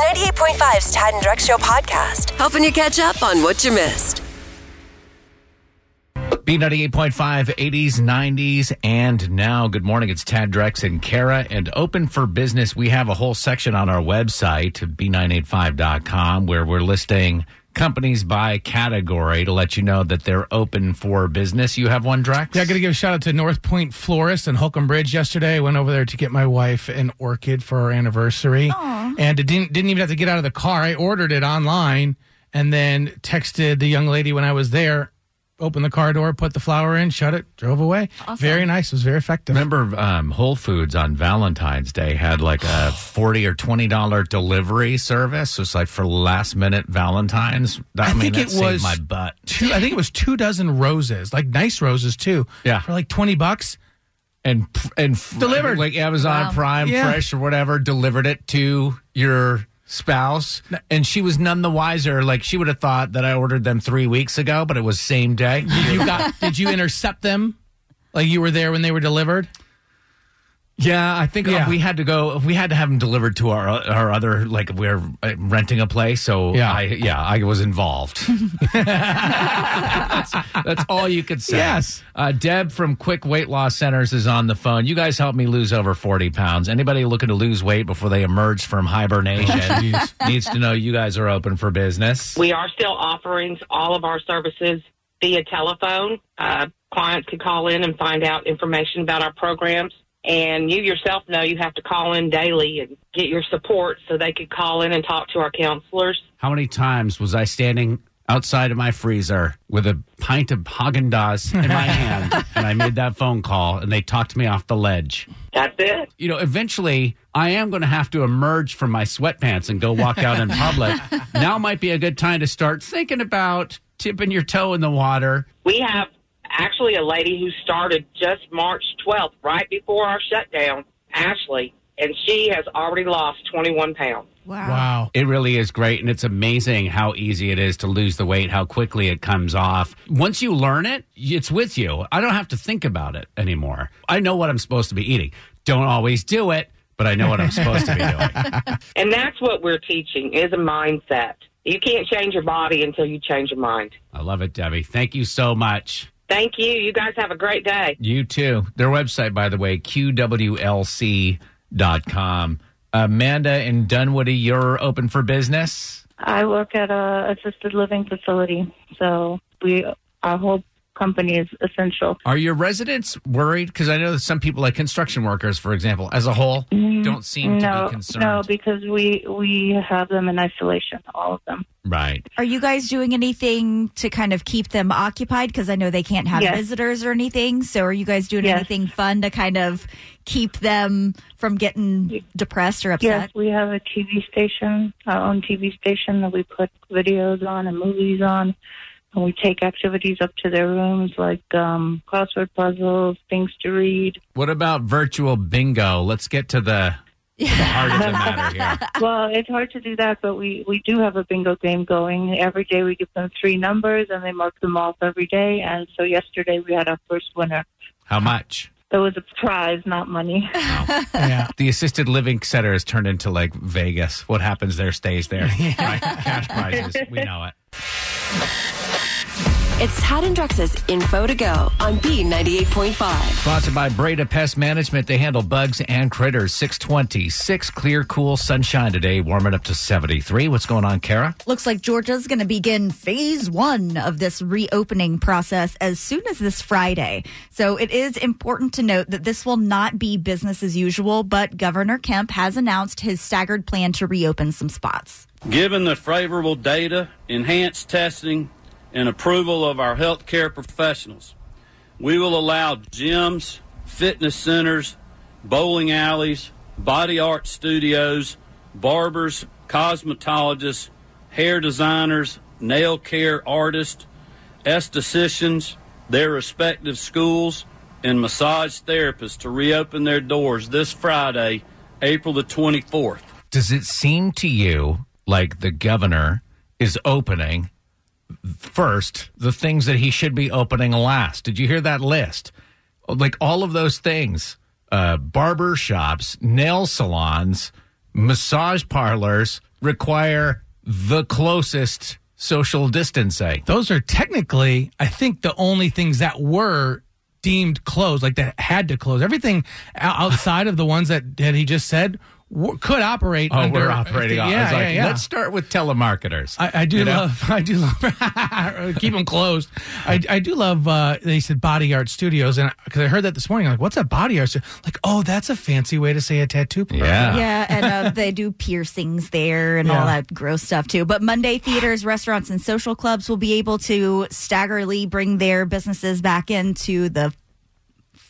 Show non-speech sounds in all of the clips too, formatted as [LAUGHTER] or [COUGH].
B98.5's Tad and Drex Show podcast, helping you catch up on what you missed. B98.5, 80s, 90s, and now. Good morning. It's Tad Drex and Kara. And open for business, we have a whole section on our website, B985.com, where we're listing companies by category to let you know that they're open for business. You have one, Drex? Yeah, I got to give a shout out to North Point Florist and Holcomb Bridge yesterday. I went over there to get my wife an orchid for our anniversary. And it didn't, didn't even have to get out of the car. I ordered it online and then texted the young lady when I was there, opened the car door, put the flower in, shut it, drove away. Very nice. It was very effective. Remember, um, Whole Foods on Valentine's Day had like a [SIGHS] forty or twenty dollar delivery service. It was like for last minute Valentines. That, I, I mean, think that it saved was my butt. two, I think it was two dozen roses, like nice roses too. Yeah. For like 20 bucks. And and Delivered. like Amazon Prime Yeah. Fresh or whatever delivered it to your spouse and she was none the wiser like she would have thought that I ordered them 3 weeks ago but it was same day [LAUGHS] Did you got, did you intercept them? Like you were there when they were delivered? Yeah I think uh, Yeah. we had to go we had to have them delivered to our our other like we are uh, renting a place so Yeah. I yeah I was involved [LAUGHS] that's, that's all you could say Yes. uh, Deb from Quick Weight Loss Centers is on the phone you guys helped me lose over 40 pounds anybody looking to lose weight before they emerge from hibernation [LAUGHS] needs to know you guys are open for business We are still offering all of our services via telephone. Uh, clients can call in and find out information about our programs. And you yourself know you have to call in daily and get your support so they could call in and talk to our counselors. How many times was I standing outside of my freezer with a pint of Haagen Dazs in my [LAUGHS] hand, and I made that phone call, and they talked me off the ledge? That's it. You know, eventually, I am going to have to emerge from my sweatpants and go walk out in public. [LAUGHS] now might be a good time to start thinking about tipping your toe in the water. We have actually a lady who started just March 12th, right before our shutdown, Ashley, and she has already lost 21 pounds. Wow. wow. It really is great, and it's amazing how easy it is to lose the weight, how quickly it comes off. Once you learn it, it's with you. I don't have to think about it anymore. I know what I'm supposed to be eating. Don't always do it, but I know what I'm supposed to be doing. [LAUGHS] And that's what we're teaching is a mindset. You can't change your body until you change your mind. I love it, Debbie. Thank you so much. Thank you. You guys have a great day. You too. Their website, by the way, qwlc.com. Amanda in Dunwoody, you're open for business. I work at a assisted living facility, so we our whole company is essential. Are your residents worried? Because I know that some people, like construction workers, for example, as a whole, mm, don't seem to be concerned. no, because we we have them in isolation, all of them. Right. Are you guys doing anything to kind of keep them occupied? Because I know they can't have Yes. visitors or anything. So are you guys doing Yes. anything fun to kind of keep them from getting depressed or upset? Yes, upset? we have a TV station, our own TV station that we put videos on and movies on. And we take activities up to their rooms like um, crossword puzzles, things to read. What about virtual bingo? Let's get to the, the heart of the [LAUGHS] matter here. well, it's hard to do that, but we, we do have a bingo game going. Every day we give them three numbers and they mark them off every day. And so yesterday we had our first winner. How much? There was a prize, not money. Yeah. The assisted living center has turned into like Vegas. What happens there stays there. [LAUGHS] Right? Cash prizes. We know it. It's Tad and Drex's Info to Go on B98.5. Sponsored by Breda Pest Management. They handle bugs and critters. 626. Clear, cool sunshine today. Warming up to 73. What's going on, Kara? Looks like Georgia's going to begin phase one of this reopening process as soon as this Friday. So it is important to note that this will not be business as usual, but Governor Kemp has announced his staggered plan to reopen some spots. Given the favorable data, enhanced testing, and approval of our healthcare professionals, we will allow gyms, fitness centers, bowling alleys, body art studios, barbers, cosmetologists, hair designers, nail care artists, estheticians, their respective schools, and massage therapists to reopen their doors this Friday, April the 24th. Does it seem to you like the governor is opening first the things that he should be opening last? Did you hear that list? Like all of those things uh, barber shops, nail salons, massage parlors require the closest social distancing. Those are technically, I think, the only things that were deemed closed, like that had to close. Everything outside of the ones that, that he just said could operate. Oh, under, we're operating on. Yeah, I was like, yeah, yeah. let's start with telemarketers. I, I do You know? love. [LAUGHS] I do love. [LAUGHS] keep them closed. I, I do love. Uh, they said Body Art Studios, and because I heard that this morning, I'm like, what's a Body Art? Studio? Like, oh, that's a fancy way to say a tattoo. parlor. Yeah. Yeah, and uh, they do piercings there and all that gross stuff too. But Monday, theaters, restaurants, and social clubs will be able to staggerly bring their businesses back into the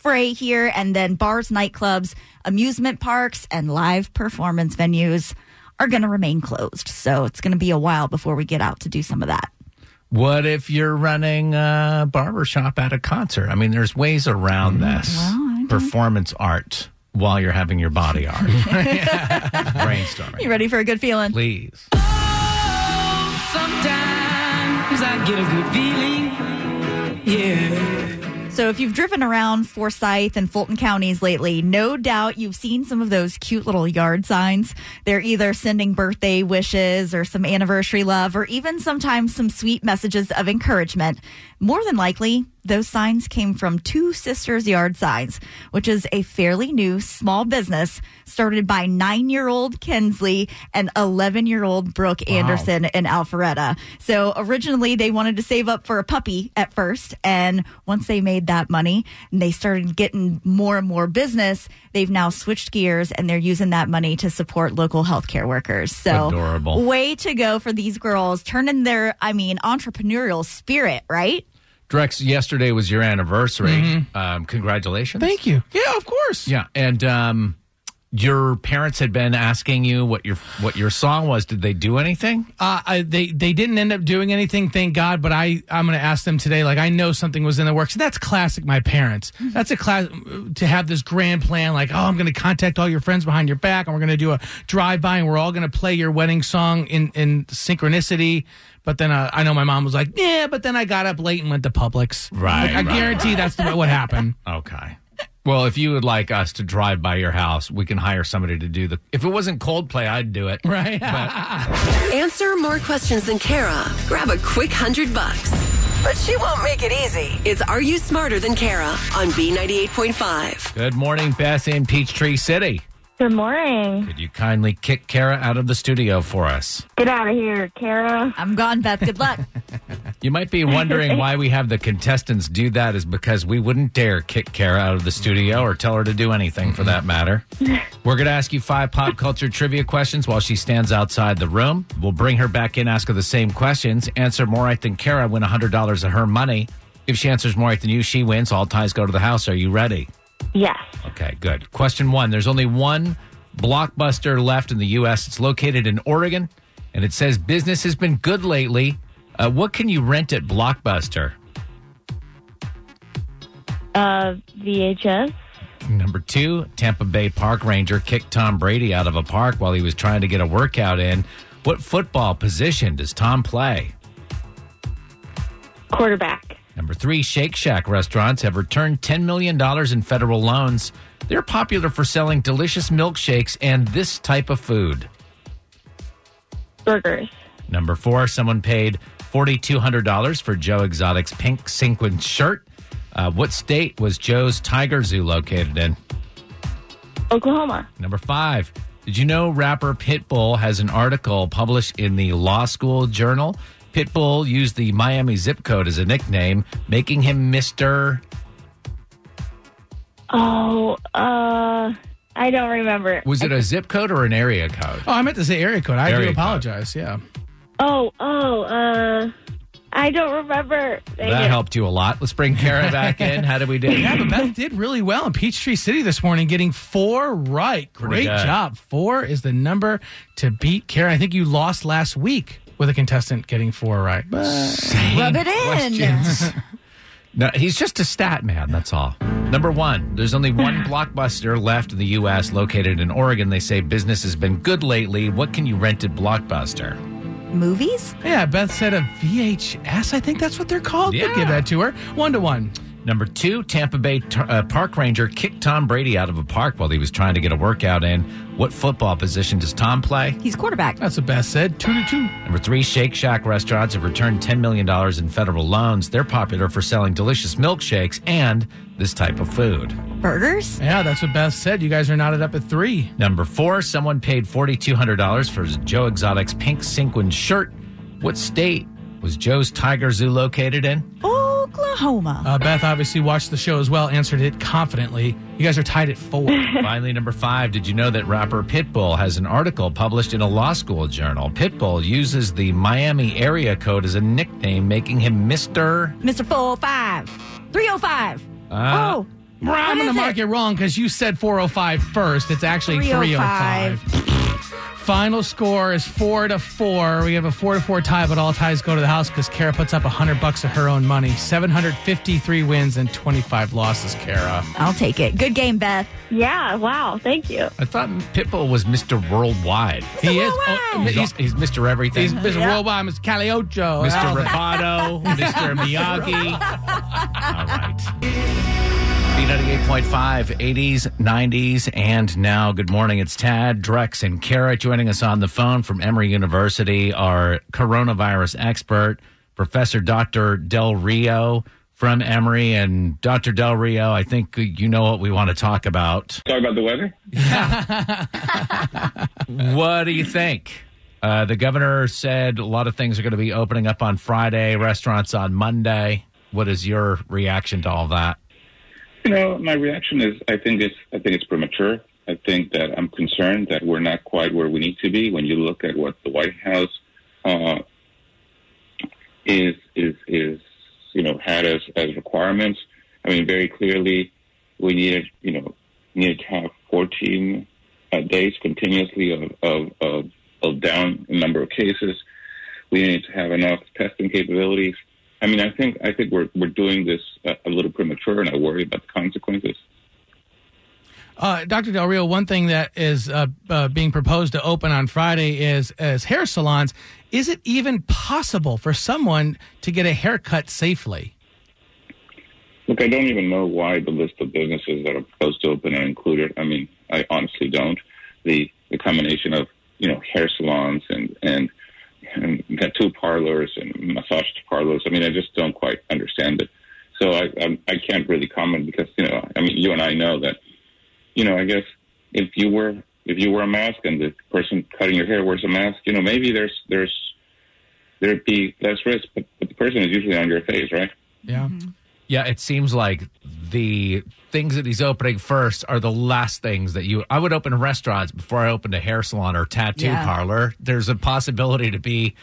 fray here. And then bars, nightclubs, amusement parks, and live performance venues are going to remain closed. So it's going to be a while before we get out to do some of that. What if you're running a barber shop at a concert? I mean, there's ways around mm, this performance art while you're having your body art. [LAUGHS] [LAUGHS] Brainstorming. You ready for a good feeling? Please. Sometimes I get a good feeling. Yeah. So, if you've driven around Forsyth and Fulton counties lately, no doubt you've seen some of those cute little yard signs. They're either sending birthday wishes or some anniversary love, or even sometimes some sweet messages of encouragement. More than likely, those signs came from Two Sisters Yard Signs, which is a fairly new small business started by nine year old Kinsley and 11 year old Brooke Anderson in Alpharetta. So originally they wanted to save up for a puppy at first. And once they made that money and they started getting more and more business, they've now switched gears and they're using that money to support local healthcare workers. So Adorable. way to go for these girls turning their, I mean, entrepreneurial spirit, right? Drex, yesterday was your anniversary. Um, congratulations. Thank you. Yeah, of course. Yeah, and um, your parents had been asking you what your what your song was. Did they do anything? Uh, I, they they didn't end up doing anything, thank God. But I I'm going to ask them today. Like I know something was in the works. That's classic. My parents. That's a class to have this grand plan. Like oh, I'm going to contact all your friends behind your back, and we're going to do a drive by, and we're all going to play your wedding song in in synchronicity. But then uh, I know my mom was like, yeah. But then I got up late and went to Publix. Right, Like, I right. guarantee that's the, what happened. [LAUGHS] Okay. Well, if you would like us to drive by your house, we can hire somebody to do the. If it wasn't Coldplay, I'd do it. Right. [LAUGHS] Answer more questions than Kara. Grab a quick hundred bucks. But she won't make it easy. It's Are You Smarter Than Kara on B98.5. Good morning, Beth in Peachtree City. Good morning. Could you kindly kick Kara out of the studio for us? Get out of here, Kara. I'm gone, Beth. Good luck. [LAUGHS] You might be wondering why we have the contestants do that is because we wouldn't dare kick Kara out of the studio or tell her to do anything for that matter. [LAUGHS] We're going to ask you five pop culture trivia questions while she stands outside the room. We'll bring her back in, ask her the same questions, answer more right than Kara, win $100 of her money. If she answers more right than you, she wins. All ties go to the house. Are you ready? Yes. Okay, good. Question one There's only one blockbuster left in the U.S. It's located in Oregon, and it says business has been good lately. Uh, what can you rent at Blockbuster? Uh, VHS. Number two, Tampa Bay Park Ranger kicked Tom Brady out of a park while he was trying to get a workout in. What football position does Tom play? Quarterback. Number three, Shake Shack restaurants have returned $10 million in federal loans. They're popular for selling delicious milkshakes and this type of food. Burgers. Number four, someone paid $4,200 for Joe Exotic's pink sequin shirt. Uh, what state was Joe's Tiger Zoo located in? Oklahoma. Number five, did you know rapper Pitbull has an article published in the Law School Journal? Pitbull used the Miami zip code as a nickname, making him Mr. Oh, uh, I don't remember. Was it a zip code or an area code? Oh, I meant to say area code. I Area do code. apologize. Yeah. Oh, oh, uh, I don't remember. Dang That it. helped you a lot. Let's bring Kara back in. [LAUGHS] How did we do? Yeah, but Beth did really well in Peachtree City this morning, getting four right. Great good. job. Four is the number to beat Karen. I think you lost last week with a contestant getting four right. But Rub it in. questions. [LAUGHS] no, he's just a stat man. That's all. Number one, there's only one [LAUGHS] blockbuster left in the U.S. located in Oregon. They say business has been good lately. What can you rent at Blockbuster? Movies? yeah, Beth said a VHS. I think that's what they're called. Yeah. Could give that to her. One to one. Number two, Tampa Bay t- uh, park ranger kicked Tom Brady out of a park while he was trying to get a workout in. What football position does Tom play? He's quarterback. That's what Beth said. Two to two. Number three, Shake Shack restaurants have returned $10 million in federal loans. They're popular for selling delicious milkshakes and this type of food. Burgers? Yeah, that's what Beth said. You guys are knotted up at three. Number four, someone paid $4,200 for Joe Exotic's pink sequin shirt. What state was Joe's Tiger Zoo located in? Oklahoma. Uh, Beth obviously watched the show as well, answered it confidently. You guys are tied at four. [LAUGHS] Finally, number five, did you know that rapper Pitbull has an article published in a law school journal? Pitbull uses the Miami area code as a nickname, making him Mr. Mr. 405. 305. Uh, oh. Well, I'm going to is mark it, wrong because you said 405 first. It's actually 305. 305. Final score is four to four. We have a four to four tie, but all ties go to the house because Kara puts up a hundred bucks of her own money. 753 wins and 25 losses, Kara. I'll take it. Good game, Beth. Yeah, wow. Thank you. I thought Pitbull was Mr. Worldwide. He is. Oh, He's, he's, he's Mr. Everything. he's Mr. Worldwide, Mr. Calle Ocho. Mr. Oh, Rapato, Mr. Miyagi. [LAUGHS] All right. B98.5, 80s, 90s, and now. Good morning. It's Tad, Drex, and Kara joining us on the phone from Emory University, our coronavirus expert, Professor Dr. Del Rio from Emory. And Dr. Del Rio, I think you know what we want to talk about. Talk about the weather? [LAUGHS] What do you think? Uh, the governor said a lot of things are going to be opening up on Friday, restaurants on Monday. What is your reaction to all that? You know, my reaction is I think it's I think it's premature. I think that I'm concerned that we're not quite where we need to be. When you look at what the White House uh, is is is you know had as as requirements, I mean very clearly we needed you know needed to have 14 uh, days continuously of, of of of down number of cases. We need to have enough testing capabilities. I mean, I think I think we're we're doing this a, a little premature, and I worry about the consequences. Uh, Dr. Del Rio, one thing that is uh, uh, being proposed to open on Friday is as hair salons. Is it even possible for someone to get a haircut safely? Look, I don't even know why the list of businesses that are proposed to open are included. I mean, I honestly don't. The the combination of you know hair salons and and and tattoo parlors and massage parlors. I mean, I just don't quite understand it. So I I, I can't really comment because you know I mean you and I know that you know I guess if you wear if you wear a mask and the person cutting your hair wears a mask, you know maybe there's there's there'd be less risk, but, but the person is usually on your face, right? Yeah. Mm-hmm. Yeah, it seems like the things that he's opening first are the last things that you. I would open restaurants before I opened a hair salon or tattoo Yeah. parlor. There's a possibility to be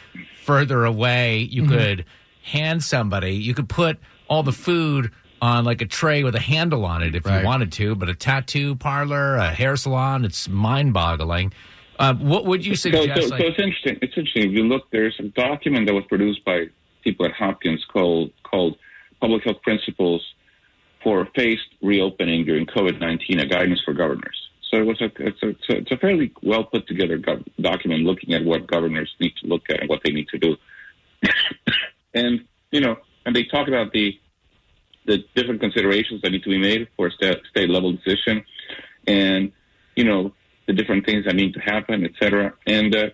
further away. You Mm-hmm. could hand somebody. You could put all the food on like a tray with a handle on it if Right. you wanted to. But a tattoo parlor, a hair salon, it's mind-boggling. Uh, what would you So, suggest? so, like- so it's interesting. It's interesting. If you look, there's a document that was produced by people at Hopkins called called Public Health Principles for Phased Reopening During COVID-19, a guidance for governors. So it was a it's a, it's a, fairly well put together gov- document looking at what governors need to look at and what they need to do. [COUGHS] and you know, and they talk about the the different considerations that need to be made for a state, state level decision, and you know the different things that need to happen, et cetera. And uh,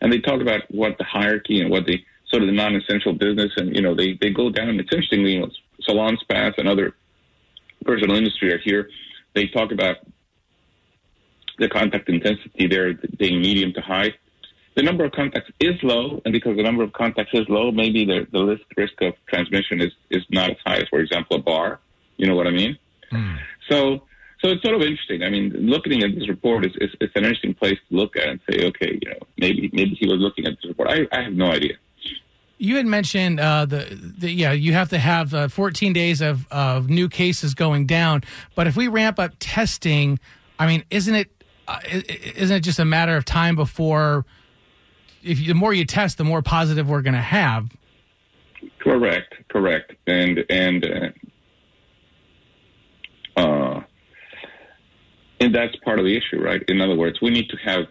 and they talk about what the hierarchy and what the sort of the non-essential business, and you know they they go down. It's interesting, you know, salon spas and other personal industry are here. They talk about the contact intensity there being medium to high. The number of contacts is low, and because the number of contacts is low, maybe the the risk risk of transmission is is not as high as, for example, a bar. You know what I mean? Hmm. So, so it's sort of interesting. I mean, looking at this report is, is, is an interesting place to look at and say, okay, you know, maybe maybe he was looking at this report. I, I have no idea. You had mentioned uh, the, the yeah you have to have uh, 14 days of, of new cases going down, but if we ramp up testing, I mean, isn't it uh, isn't it just a matter of time before if you, the more you test, the more positive we're going to have? Correct, correct, and and uh, and that's part of the issue, right? In other words, we need to have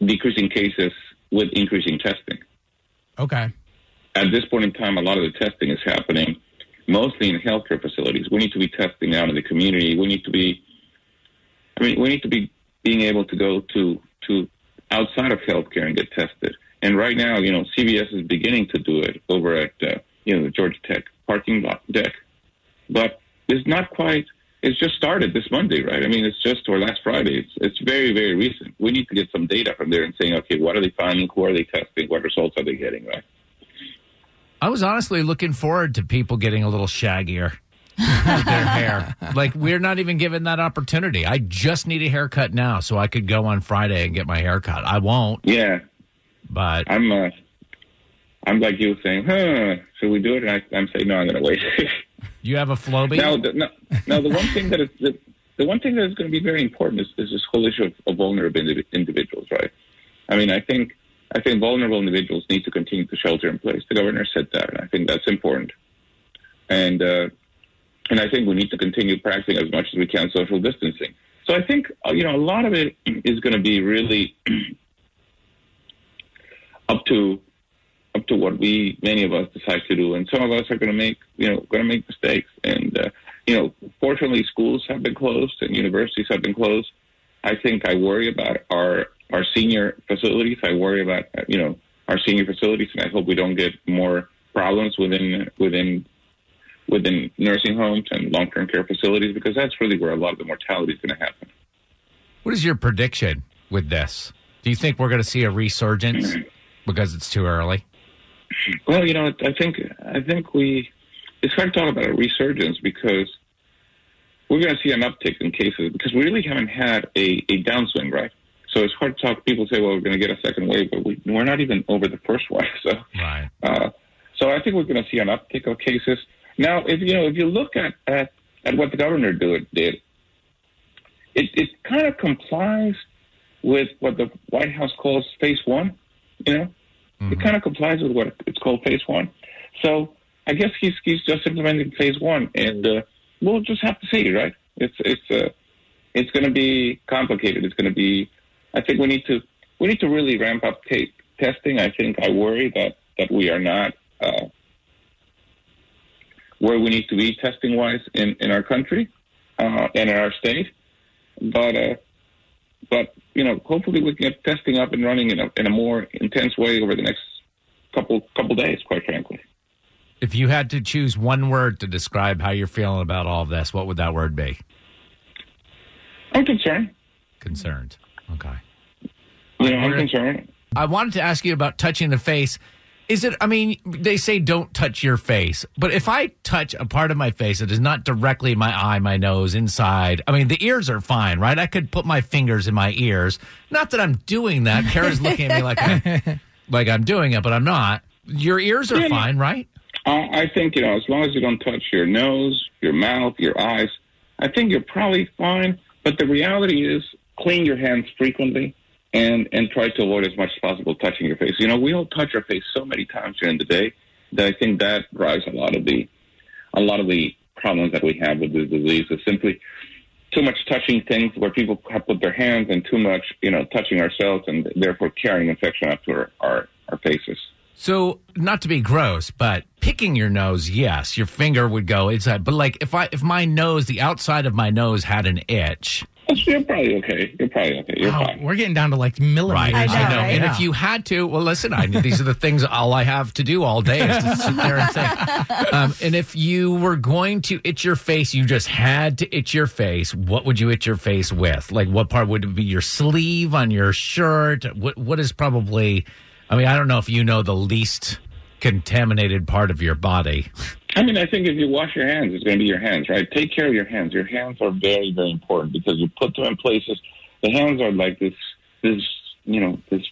decreasing cases with increasing testing. Okay. At this point in time, a lot of the testing is happening mostly in healthcare facilities. We need to be testing out in the community. We need to be, I mean, we need to be being able to go to to outside of healthcare and get tested. And right now, you know, CVS is beginning to do it over at uh, you know the Georgia Tech parking lot deck, but it's not quite. It's just started this Monday, right? I mean, it's just or last Friday. It's it's very very recent. We need to get some data from there and saying, okay, what are they finding? Who are they testing? What results are they getting? Right? I was honestly looking forward to people getting a little shaggier with their hair. Like we're not even given that opportunity. I just need a haircut now, so I could go on Friday and get my haircut. I won't, Yeah, but I'm uh, I'm like you saying, huh? Should we do it? And I, I'm saying, no, I'm going to wait. [LAUGHS] you have a the, no, now the one thing that is the, the one thing that is going to be very important is, is this whole issue of, of vulnerable indiv- individuals, right? I mean, I think I think vulnerable individuals need to continue to shelter in place. The governor said that, and I think that's important. And uh, and I think we need to continue practicing as much as we can social distancing. So I think uh, you know a lot of it is going to be really [CLEARS THROAT] up to up to what we many of us decide to do, and some of us are going to make you know going to make mistakes. And uh, you know, fortunately, schools have been closed and universities have been closed. I think I worry about our our senior facilities. I worry about you know our senior facilities, and I hope we don't get more problems within within within nursing homes and long term care facilities because that's really where a lot of the mortality is going to happen. what is your prediction with this? Do you think we're going to see a resurgence because it's too early? Well, you know, I think I think we it's hard to talk about a resurgence because we're going to see an uptick in cases because we really haven't had a, a downswing, right? So it's hard to talk. People say, "Well, we're going to get a second wave," but we, we're not even over the first one. [LAUGHS] So, Right. uh, so I think we're going to see an uptick of cases. Now, if you know, if you look at at, at what the governor do, did, it it kind of complies with what the White House calls phase one. You know, it kind of complies with what it's called phase one. So I guess he's he's just implementing phase one, and uh, we'll just have to see, right? It's it's uh, it's going to be complicated. It's going to be. I think we need to we need to really ramp up ta- testing. I think I worry that that we are not uh, where we need to be testing wise in in our country uh, and in our state, but. Uh, but you know, hopefully we can get testing up and running in a in a more intense way over the next couple couple days. Quite frankly, If you had to choose one word to describe how you're feeling about all of this, what would that word be? I'm concerned. Concerned. Okay. Know, I'm concerned. I wanted to ask you about touching the face. Is it, I mean, they say don't touch your face, but if I touch a part of my face that is not directly my eye, my nose, inside, I mean, the ears are fine, right? I could put my fingers in my ears. Not that I'm doing that. Kara's [LAUGHS] looking at me like, I'm, like I'm doing it, but I'm not. Your ears are Yeah. fine, right? Uh, I think you know, as long as you don't touch your nose, your mouth, your eyes, I think you're probably fine. But the reality is, clean your hands frequently and and try to avoid as much as possible touching your face. You know, we all touch our face so many times during the day that I think that drives a lot of the a lot of the problems that we have with the disease is simply too much touching things where people have put their hands and too much, you know, touching ourselves and therefore carrying infection up to our, our, our faces. So, not to be gross, but picking your nose, yes, your finger would go inside. But like if I if my nose, the outside of my nose had an itch, You're probably okay. You're probably okay. You're Wow, fine. we're getting down to like millimeters. Right, I know, I know. right? And Yeah. if you had to, well, listen, I these are the things. All I have to do all day is to sit there and say. [LAUGHS] Um, and if you were going to itch your face, you just had to itch your face. What would you itch your face with? Like, what part would it be? Your sleeve on your shirt? What What is probably? I mean, I don't know if you know the least contaminated part of your body. I mean, I think if you wash your hands, it's going to be your hands, right? Take care of your hands. Your hands are very, very important because you put them in places. The hands are like this, this, you know, this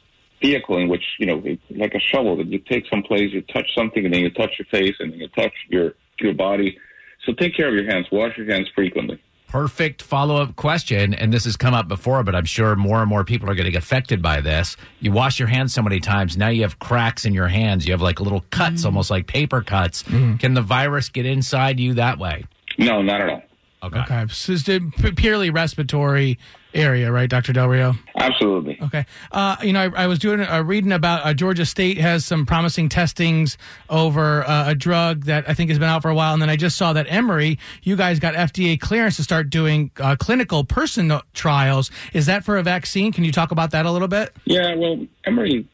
vehicle in which you know like a shovel that you take someplace, you touch something, and then you touch your face, and then you touch your your body. So take care of your hands. Wash your hands frequently. Perfect follow up question. And this has come up before, but I'm sure more and more people are getting affected by this. You wash your hands so many times. Now you have cracks in your hands. You have like little cuts, mm-hmm. almost like paper cuts. Mm-hmm. Can the virus get inside you that way? No, not at all. Okay. Okay. So it's a p- purely respiratory area, right, Dr. Del Rio? Absolutely. Okay. Uh, you know, I, I was doing uh, reading about uh, Georgia State has some promising testings over uh, a drug that I think has been out for a while, and then I just saw that Emory, you guys got FDA clearance to start doing uh, clinical person trials. Is that for a vaccine? Can you talk about that a little bit? Yeah, well, Emory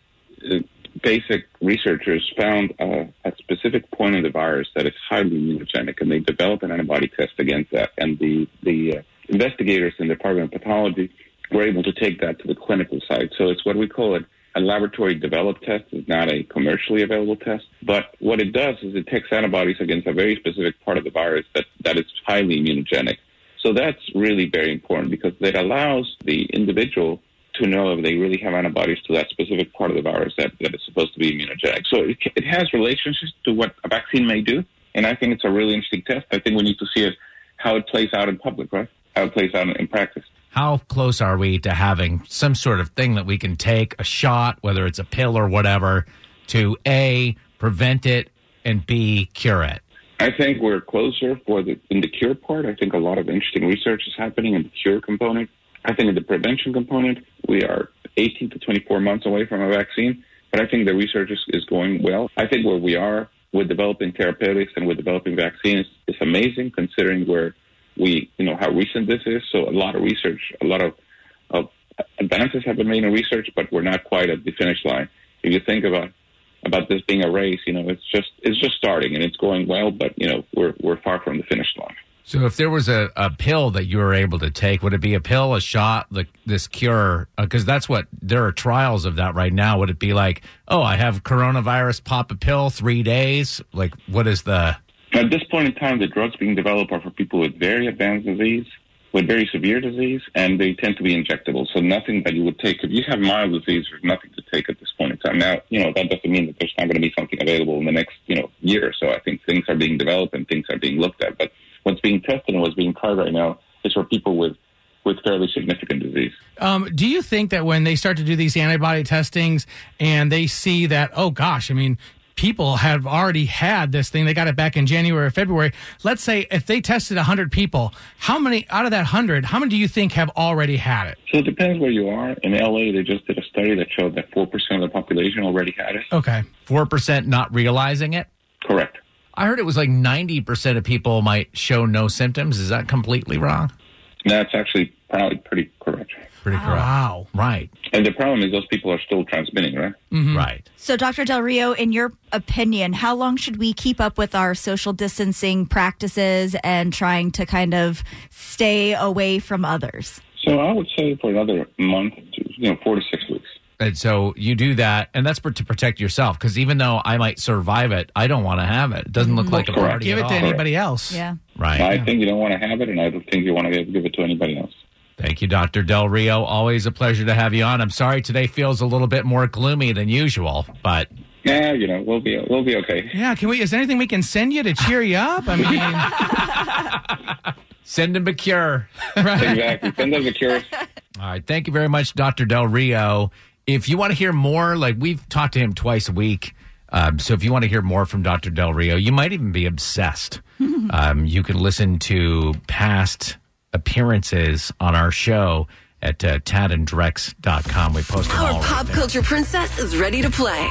uh, basic researchers found uh, a specific point in the virus that is highly immunogenic, and they developed an antibody test against that. And the the uh, investigators in the Department of Pathology were able to take that to the clinical side. So it's what we call it a laboratory developed test. It's not a commercially available test. But what it does is it takes antibodies against a very specific part of the virus that, that is highly immunogenic. So that's really very important because it allows the individual to know if they really have antibodies to that specific part of the virus that, that is supposed to be immunogenic. So it, it has relationships to what a vaccine may do. And I think it's a really interesting test. I think we need to see it, how it plays out in public, right? How it plays out in, in practice. How close are we to having some sort of thing that we can take, a shot, whether it's a pill or whatever, to A, prevent it, and B, cure it? I think we're closer for the in the cure part. I think a lot of interesting research is happening in the cure component. I think in the prevention component, we are 18 to 24 months away from a vaccine, but I think the research is, is going well. I think where we are with developing therapeutics and with developing vaccines is amazing considering where we, you know, how recent this is. So a lot of research, a lot of, of advances have been made in research, but we're not quite at the finish line. If you think about about this being a race, you know, it's just it's just starting and it's going well, but you know, we're we're far from the finish line. So, if there was a, a pill that you were able to take, would it be a pill, a shot, like this cure? Uh, because that's what there are trials of that right now. Would it be like, oh, I have coronavirus, pop a pill, three days? Like, what is the. At this point in time, the drugs being developed are for people with very advanced disease, with very severe disease, and they tend to be injectable. So nothing that you would take. If you have mild disease, there's nothing to take at this point in time. Now, you know, that doesn't mean that there's not going to be something available in the next, you know, year or so. I think things are being developed and things are being looked at. But what's being tested and what's being tried right now is for people with with fairly significant disease. Um, do you think that when they start to do these antibody testings and they see that, oh gosh, I mean, people have already had this thing, they got it back in January or February. Let's say if they tested 100 people, how many out of that 100, how many do you think have already had it? So it depends where you are. In LA, they just did a study that showed that 4% of the population already had it. Okay. 4% not realizing it? Correct. I heard it was like 90% of people might show no symptoms. Is that completely wrong? That's actually probably pretty correct. Pretty correct. Wow. Right. And the problem is those people are still transmitting, right? Mm-hmm. Right. So, Dr. Del Rio, in your opinion, how long should we keep up with our social distancing practices and trying to kind of stay away from others? So I would say for another month, to, you know, four to six weeks. And so you do that, and that's to protect yourself. Because even though I might survive it, I don't want to have it. It doesn't look mm-hmm. like a Correct. party Give at it to anybody else. Yeah. Right. I think you don't want to have it, and I don't think you want to give it to anybody else. Thank you, Dr. Del Rio. Always a pleasure to have you on. I'm sorry today feels a little bit more gloomy than usual, but Yeah, you know, we'll be we'll be okay. Yeah, can we? Is there anything we can send you to cheer you up? I mean, send him a cure. Right? Exactly. Send us a cure. All right. Thank you very much, Dr. Del Rio. If you want to hear more, like we've talked to him twice a week. Um, so if you want to hear more from Dr. Del Rio, you might even be obsessed. [LAUGHS] um, you can listen to past appearances on our show at uh, tadanddrex.com. We post them all Our right pop there. culture princess is ready to play.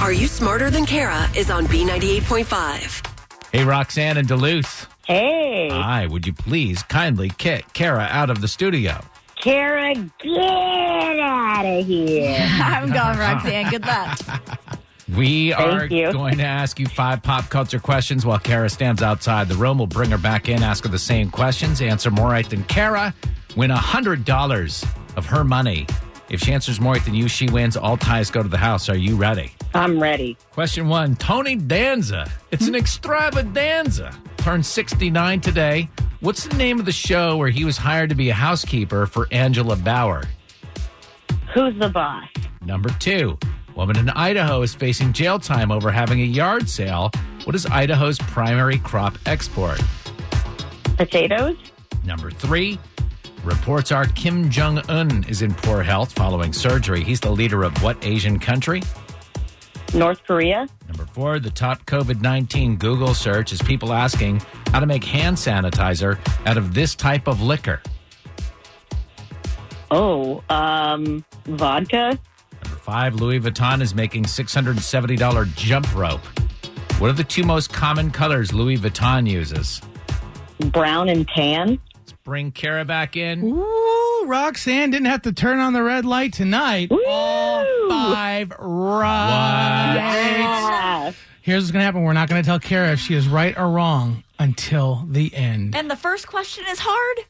Are You Smarter Than Kara is on B98.5. Hey, Roxanne and Duluth. Hey, Hi, would you please kindly kick Kara out of the studio? Kara, get out of here. [LAUGHS] I'm gone, Roxanne. Good luck. [LAUGHS] We are [LAUGHS] going to ask you five pop culture questions while Kara stands outside the room. We'll bring her back in, ask her the same questions, answer more right than Kara, win $100 of her money. If she answers more right than you, she wins. All ties go to the house. Are you ready? I'm ready. Question one Tony Danza. It's an hmm? extravaganza. Turned 69 today. What's the name of the show where he was hired to be a housekeeper for Angela Bower? Who's the boss? Number two, woman in Idaho is facing jail time over having a yard sale. What is Idaho's primary crop export? Potatoes. Number three, reports are Kim Jong Un is in poor health following surgery. He's the leader of what Asian country? North Korea. Number four, the top COVID 19 Google search is people asking how to make hand sanitizer out of this type of liquor. Oh, um, vodka. Number five, Louis Vuitton is making $670 jump rope. What are the two most common colors Louis Vuitton uses? Brown and tan. Let's bring Kara back in. Ooh, Roxanne didn't have to turn on the red light tonight. All five right. Yeah. Here's what's going to happen. We're not going to tell Kara if she is right or wrong until the end. And the first question is hard.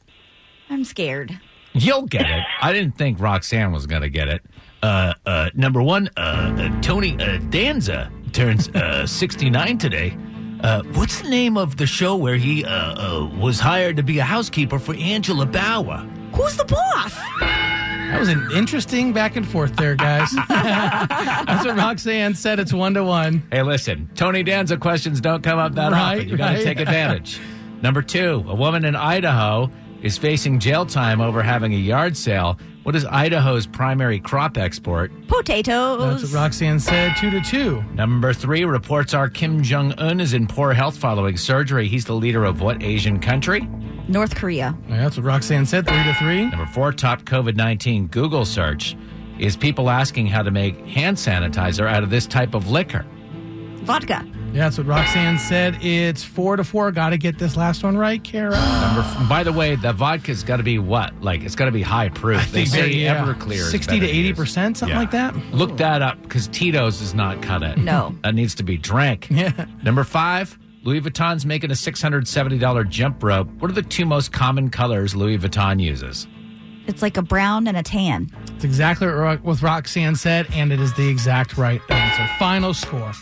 I'm scared. You'll get it. I didn't think Roxanne was going to get it. Uh, uh, number one, uh, uh Tony uh, Danza turns uh, [LAUGHS] 69 today. Uh, what's the name of the show where he uh, uh, was hired to be a housekeeper for Angela Bower? Who's the boss? That was an interesting back and forth there, guys. [LAUGHS] That's what Roxanne said. It's one to one. Hey, listen, Tony Danza questions don't come up that Right, often. You got to right. take advantage. [LAUGHS] Number two, a woman in Idaho is facing jail time over having a yard sale. What is Idaho's primary crop export? Potatoes. That's what Roxanne said. Two to two. Number three, reports are Kim Jong Un is in poor health following surgery. He's the leader of what Asian country? North Korea. Yeah, That's what Roxanne said. Three to three. Number four, top COVID 19 Google search is people asking how to make hand sanitizer out of this type of liquor. Vodka. Yeah, that's what Roxanne said. It's four to four. Got to get this last one right, Kara. [GASPS] Number, f- by the way, the vodka's got to be what? Like it's got to be high proof. they think say yeah. Everclear, 60 better to 80%, use. something like that? Look that up because Tito's does not cut it. No. [LAUGHS] that needs to be drank. Yeah. Number five, Louis Vuitton's making a six hundred seventy dollar jump rope. What are the two most common colors Louis Vuitton uses? It's like a brown and a tan. It's exactly what Ro- Roxanne said, and it is the exact right answer. Final score.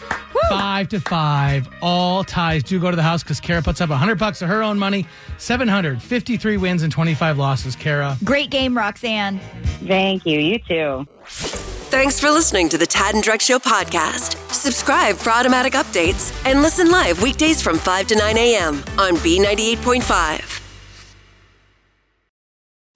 Five to five. All ties do go to the house because Kara puts up 100 bucks of her own money. 753 wins and 25 losses, Kara. Great game, Roxanne. Thank you. You too. Thanks for listening to the Tad and Drex Show podcast. Subscribe for automatic updates and listen live weekdays from 5 to 9 a.m. on B98.5.